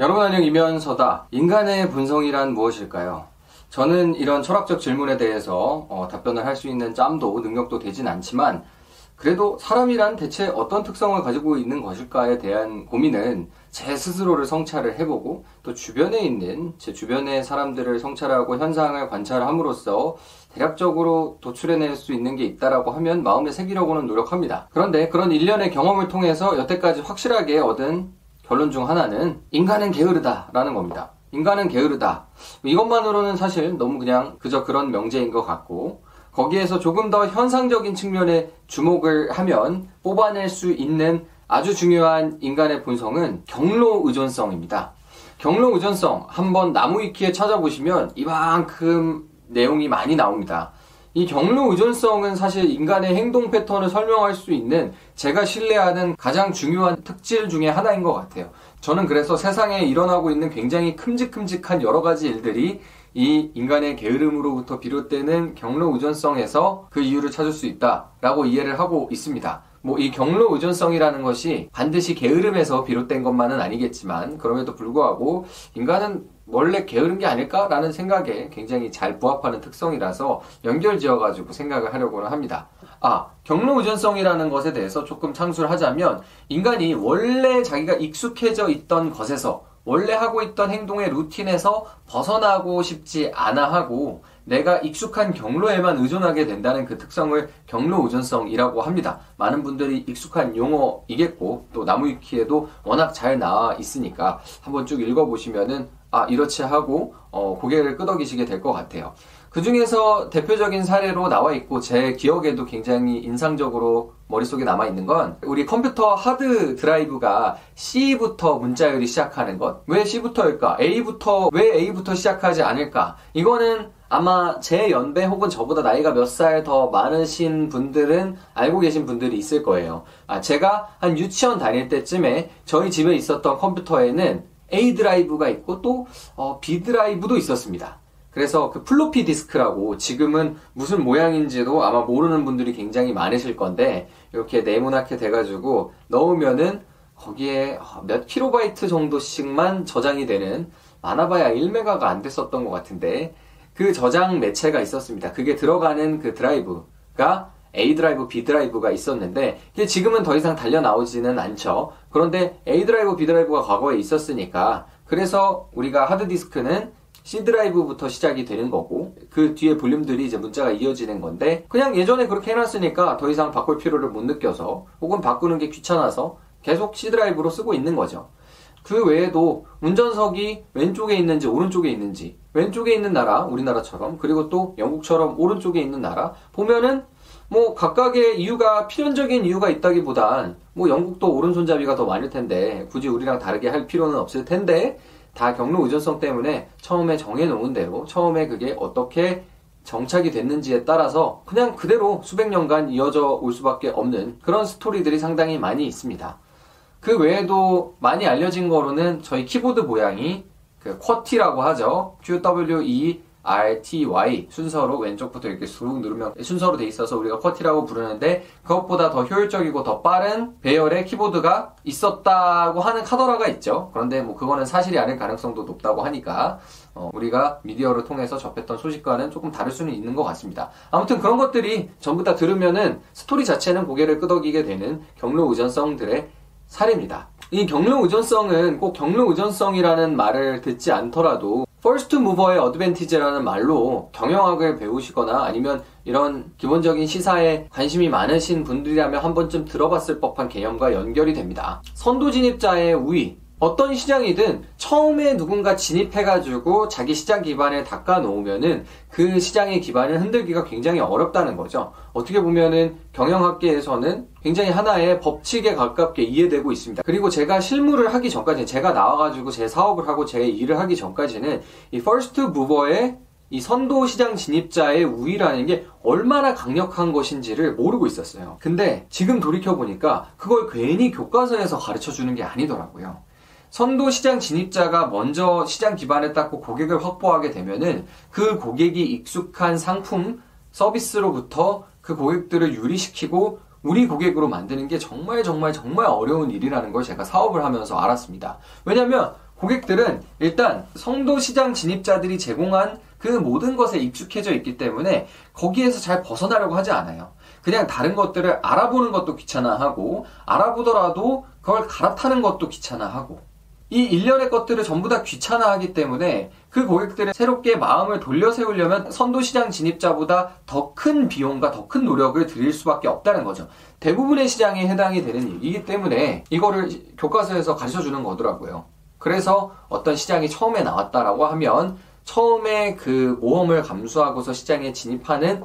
여러분 안녕 이면서다. 인간의 본성이란 무엇일까요? 저는 이런 철학적 질문에 대해서 어, 답변을 할 수 있는 짬도 능력도 되진 않지만 그래도 사람이란 대체 어떤 특성을 가지고 있는 것일까에 대한 고민은 제 스스로를 성찰을 해보고 또 주변에 있는 제 주변의 사람들을 성찰하고 현상을 관찰함으로써 대략적으로 도출해낼 수 있는 게 있다라고 하면 마음에 새기려고는 노력합니다. 그런데 그런 일련의 경험을 통해서 여태까지 확실하게 얻은 결론 중 하나는 인간은 게으르다라는 겁니다. 인간은 게으르다. 이것만으로는 사실 너무 그냥 그저 그런 명제인 것 같고 거기에서 조금 더 현상적인 측면에 주목을 하면 뽑아낼 수 있는 아주 중요한 인간의 본성은 경로 의존성입니다. 경로 의존성 한번 나무 위키에 찾아보시면 이만큼 내용이 많이 나옵니다. 이 경로 의존성은 사실 인간의 행동 패턴을 설명할 수 있는 제가 신뢰하는 가장 중요한 특질 중의 하나인 것 같아요. 저는 그래서 세상에 일어나고 있는 굉장히 큼직큼직한 여러 가지 일들이 이 인간의 게으름으로부터 비롯되는 경로 의존성에서 그 이유를 찾을 수 있다라고 이해를 하고 있습니다. 뭐 이 경로 의존성이라는 것이 반드시 게으름에서 비롯된 것만은 아니겠지만 그럼에도 불구하고 인간은 원래 게으른 게 아닐까라는 생각에 굉장히 잘 부합하는 특성이라서 연결 지어가지고 생각을 하려고는 합니다. 아, 경로 의존성이라는 것에 대해서 조금 창술을 하자면 인간이 원래 자기가 익숙해져 있던 것에서 원래 하고 있던 행동의 루틴에서 벗어나고 싶지 않아 하고 내가 익숙한 경로에만 의존하게 된다는 그 특성을 경로 의존성이라고 합니다. 많은 분들이 익숙한 용어이겠고 또 나무위키에도 워낙 잘 나와 있으니까 한번 쭉 읽어보시면은 아 이렇지 하고 어, 고개를 끄덕이시게 될 것 같아요. 그 중에서 대표적인 사례로 나와 있고 제 기억에도 굉장히 인상적으로 머릿속에 남아 있는 건 우리 컴퓨터 하드 드라이브가 C부터 문자열이 시작하는 것. 왜 C부터일까? A부터 왜 A부터 시작하지 않을까? 이거는 아마 제 연배 혹은 저보다 나이가 몇 살 더 많으신 분들은 알고 계신 분들이 있을 거예요. 아, 제가 한 유치원 다닐 때쯤에 저희 집에 있었던 컴퓨터에는 A 드라이브가 있고 또 어, B 드라이브도 있었습니다. 그래서 그 플로피 디스크라고 지금은 무슨 모양인지도 아마 모르는 분들이 굉장히 많으실 건데 이렇게 네모나게 돼가지고 넣으면은 거기에 몇 킬로바이트 정도씩만 저장이 되는 많아봐야 1메가가 안 됐었던 것 같은데 그 저장 매체가 있었습니다. 그게 들어가는 그 드라이브가 A 드라이브, B 드라이브가 있었는데 지금은 더 이상 달려 나오지는 않죠. 그런데 A 드라이브, B 드라이브가 과거에 있었으니까 그래서 우리가 하드디스크는 C 드라이브부터 시작이 되는 거고 그 뒤에 볼륨들이 이제 문자가 이어지는 건데 그냥 예전에 그렇게 해놨으니까 더 이상 바꿀 필요를 못 느껴서 혹은 바꾸는 게 귀찮아서 계속 C 드라이브로 쓰고 있는 거죠. 그 외에도 운전석이 왼쪽에 있는지 오른쪽에 있는지 왼쪽에 있는 나라 우리나라처럼 그리고 또 영국처럼 오른쪽에 있는 나라 보면은 뭐 각각의 이유가 필연적인 이유가 있다기보단 뭐 영국도 오른손잡이가 더 많을 텐데 굳이 우리랑 다르게 할 필요는 없을 텐데 다 경로 의존성 때문에 처음에 정해놓은 대로 처음에 그게 어떻게 정착이 됐는지에 따라서 그냥 그대로 수백 년간 이어져 올 수밖에 없는 그런 스토리들이 상당히 많이 있습니다. 그 외에도 많이 알려진 거로는 저희 키보드 모양이 그 QWERTY라고 하죠. QWE RTY 순서로 왼쪽부터 이렇게 쑥 누르면 순서로 돼 있어서 우리가 QWERTY라고 부르는데 그것보다 더 효율적이고 더 빠른 배열의 키보드가 있었다고 하는 카더라가 있죠. 그런데 뭐 그거는 사실이 아닐 가능성도 높다고 하니까 어, 우리가 미디어를 통해서 접했던 소식과는 조금 다를 수는 있는 것 같습니다. 아무튼 그런 것들이 전부 다 들으면은 스토리 자체는 고개를 끄덕이게 되는 경로 의존성들의 사례입니다. 이 경로 의존성은 꼭 경로 의존성이라는 말을 듣지 않더라도 first mover의 advantage라는 말로 경영학을 배우시거나 아니면 이런 기본적인 시사에 관심이 많으신 분들이라면 한 번쯤 들어봤을 법한 개념과 연결이 됩니다. 선도 진입자의 우위, 어떤 시장이든 처음에 누군가 진입해가지고 자기 시장 기반을 닦아 놓으면은 그 시장의 기반을 흔들기가 굉장히 어렵다는 거죠. 어떻게 보면은 경영학계에서는 굉장히 하나의 법칙에 가깝게 이해되고 있습니다. 그리고 제가 실무를 하기 전까지 제가 나와가지고 제 사업을 하고 제 일을 하기 전까지는 이 first mover의 이 선도 시장 진입자의 우위라는 게 얼마나 강력한 것인지를 모르고 있었어요. 근데 지금 돌이켜보니까 그걸 괜히 교과서에서 가르쳐 주는 게 아니더라고요. 선도 시장 진입자가 먼저 시장 기반을 닦고 고객을 확보하게 되면은 그 고객이 익숙한 상품, 서비스로부터 그 고객들을 유리시키고 우리 고객으로 만드는 게 정말 정말 정말 어려운 일이라는 걸 제가 사업을 하면서 알았습니다. 왜냐면 고객들은 일단 성도 시장 진입자들이 제공한 그 모든 것에 익숙해져 있기 때문에 거기에서 잘 벗어나려고 하지 않아요. 그냥 다른 것들을 알아보는 것도 귀찮아하고 알아보더라도 그걸 갈아타는 것도 귀찮아하고 이 일련의 것들을 전부 다 귀찮아하기 때문에 그 고객들의 새롭게 마음을 돌려 세우려면 선도시장 진입자보다 더 큰 비용과 더 큰 노력을 들일 수밖에 없다는 거죠. 대부분의 시장에 해당이 되는 일이기 때문에 이거를 교과서에서 가르쳐 주는 거더라고요. 그래서 어떤 시장이 처음에 나왔다라고 하면 처음에 그 모험을 감수하고서 시장에 진입하는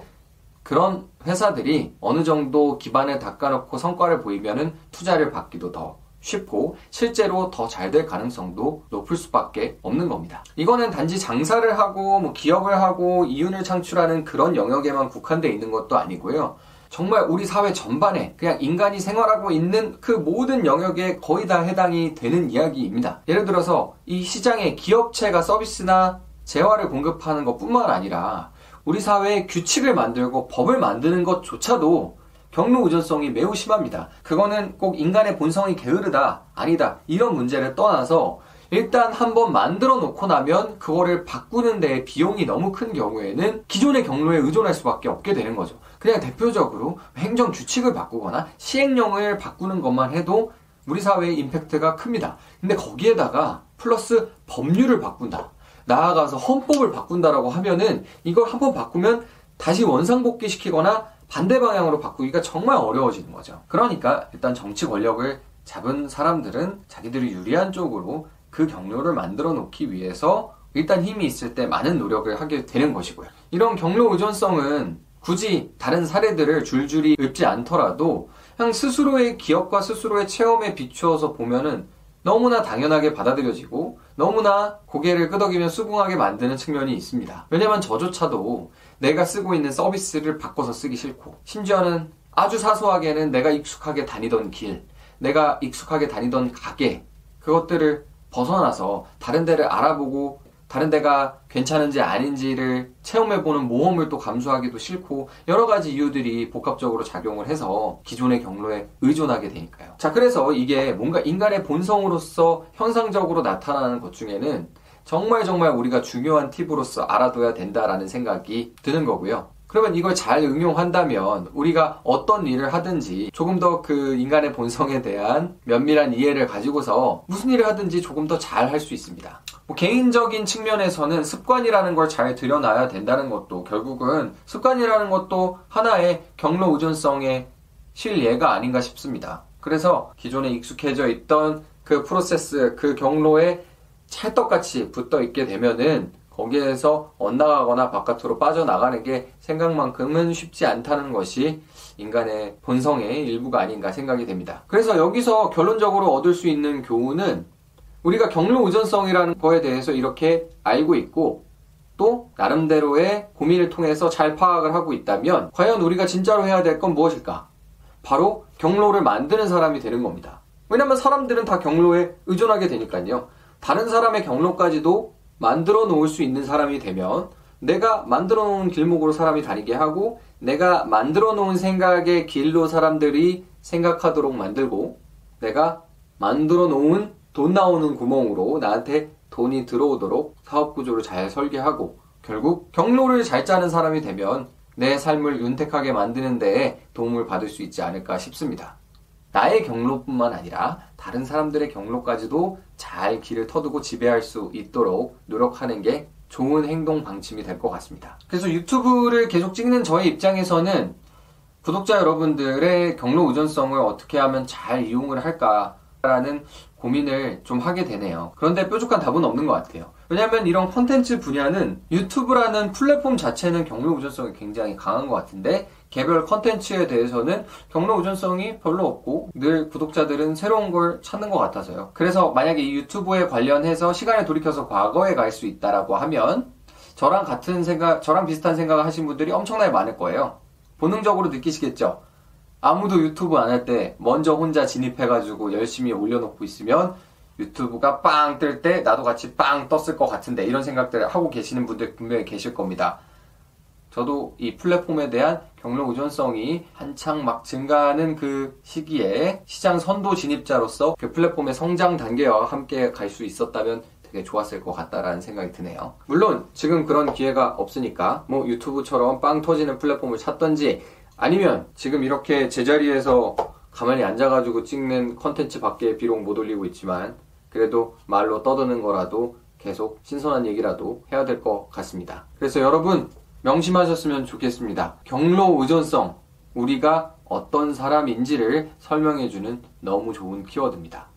그런 회사들이 어느 정도 기반을 닦아놓고 성과를 보이면은 투자를 받기도 더 쉽고 실제로 더 잘 될 가능성도 높을 수밖에 없는 겁니다. 이거는 단지 장사를 하고 뭐 기업을 하고 이윤을 창출하는 그런 영역에만 국한되어 있는 것도 아니고요. 정말 우리 사회 전반에 그냥 인간이 생활하고 있는 그 모든 영역에 거의 다 해당이 되는 이야기입니다. 예를 들어서 이 시장에 기업체가 서비스나 재화를 공급하는 것 뿐만 아니라 우리 사회에 규칙을 만들고 법을 만드는 것조차도 경로 의존성이 매우 심합니다. 그거는 꼭 인간의 본성이 게으르다, 아니다, 이런 문제를 떠나서 일단 한번 만들어 놓고 나면 그거를 바꾸는 데 비용이 너무 큰 경우에는 기존의 경로에 의존할 수밖에 없게 되는 거죠. 그냥 대표적으로 행정 규칙을 바꾸거나 시행령을 바꾸는 것만 해도 우리 사회의 임팩트가 큽니다. 근데 거기에다가 플러스 법률을 바꾼다. 나아가서 헌법을 바꾼다라고 하면은 이걸 한번 바꾸면 다시 원상복귀 시키거나 반대 방향으로 바꾸기가 정말 어려워지는 거죠. 그러니까 일단 정치 권력을 잡은 사람들은 자기들이 유리한 쪽으로 그 경로를 만들어 놓기 위해서 일단 힘이 있을 때 많은 노력을 하게 되는 것이고요. 이런 경로 의존성은 굳이 다른 사례들을 줄줄이 읊지 않더라도 그냥 스스로의 기억과 스스로의 체험에 비추어서 보면은 너무나 당연하게 받아들여지고 너무나 고개를 끄덕이며 수긍하게 만드는 측면이 있습니다. 왜냐면 저조차도 내가 쓰고 있는 서비스를 바꿔서 쓰기 싫고 심지어는 아주 사소하게는 내가 익숙하게 다니던 길, 내가 익숙하게 다니던 가게 그것들을 벗어나서 다른 데를 알아보고 다른 데가 괜찮은지 아닌지를 체험해보는 모험을 또 감수하기도 싫고 여러 가지 이유들이 복합적으로 작용을 해서 기존의 경로에 의존하게 되니까요. 자, 그래서 이게 뭔가 인간의 본성으로서 현상적으로 나타나는 것 중에는 정말 정말 우리가 중요한 팁으로서 알아둬야 된다라는 생각이 드는 거고요. 그러면 이걸 잘 응용한다면 우리가 어떤 일을 하든지 조금 더 그 인간의 본성에 대한 면밀한 이해를 가지고서 무슨 일을 하든지 조금 더 잘 할 수 있습니다. 뭐 개인적인 측면에서는 습관이라는 걸 잘 들여놔야 된다는 것도 결국은 습관이라는 것도 하나의 경로 의존성의 실예가 아닌가 싶습니다. 그래서 기존에 익숙해져 있던 그 프로세스, 그 경로에 찰떡같이 붙어 있게 되면은 거기에서 엇나가거나 바깥으로 빠져나가는 게 생각만큼은 쉽지 않다는 것이 인간의 본성의 일부가 아닌가 생각이 됩니다. 그래서 여기서 결론적으로 얻을 수 있는 교훈은 우리가 경로 의존성이라는 거에 대해서 이렇게 알고 있고 또 나름대로의 고민을 통해서 잘 파악을 하고 있다면 과연 우리가 진짜로 해야 될 건 무엇일까? 바로 경로를 만드는 사람이 되는 겁니다. 왜냐면 사람들은 다 경로에 의존하게 되니까요. 다른 사람의 경로까지도 만들어 놓을 수 있는 사람이 되면 내가 만들어 놓은 길목으로 사람이 다니게 하고 내가 만들어 놓은 생각의 길로 사람들이 생각하도록 만들고 내가 만들어 놓은 돈 나오는 구멍으로 나한테 돈이 들어오도록 사업 구조를 잘 설계하고 결국 경로를 잘 짜는 사람이 되면 내 삶을 윤택하게 만드는 데에 도움을 받을 수 있지 않을까 싶습니다. 나의 경로뿐만 아니라 다른 사람들의 경로까지도 잘 길을 터두고 지배할 수 있도록 노력하는 게 좋은 행동 방침이 될 것 같습니다. 그래서 유튜브를 계속 찍는 저의 입장에서는 구독자 여러분들의 경로 의존성을 어떻게 하면 잘 이용을 할까라는 고민을 좀 하게 되네요. 그런데 뾰족한 답은 없는 것 같아요. 왜냐하면 이런 컨텐츠 분야는 유튜브라는 플랫폼 자체는 경로 의존성이 굉장히 강한 것 같은데 개별 컨텐츠에 대해서는 경로 의존성이 별로 없고 늘 구독자들은 새로운 걸 찾는 것 같아서요. 그래서 만약에 이 유튜브에 관련해서 시간을 돌이켜서 과거에 갈 수 있다라고 하면 저랑 같은 생각, 저랑 비슷한 생각을 하신 분들이 엄청나게 많을 거예요. 본능적으로 느끼시겠죠? 아무도 유튜브 안 할 때 먼저 혼자 진입해가지고 열심히 올려놓고 있으면 유튜브가 빵 뜰 때 나도 같이 빵 떴을 것 같은데 이런 생각들을 하고 계시는 분들 분명히 계실 겁니다. 저도 이 플랫폼에 대한 경로 의존성이 한창 막 증가하는 그 시기에 시장 선도 진입자로서 그 플랫폼의 성장 단계와 함께 갈 수 있었다면 되게 좋았을 것 같다라는 생각이 드네요. 물론 지금 그런 기회가 없으니까 뭐 유튜브처럼 빵 터지는 플랫폼을 찾던지 아니면 지금 이렇게 제자리에서 가만히 앉아가지고 찍는 컨텐츠 밖에 비록 못 올리고 있지만 그래도 말로 떠드는 거라도 계속 신선한 얘기라도 해야 될 것 같습니다. 그래서 여러분 명심하셨으면 좋겠습니다. 경로 의존성 우리가 어떤 사람인지를 설명해주는 너무 좋은 키워드입니다.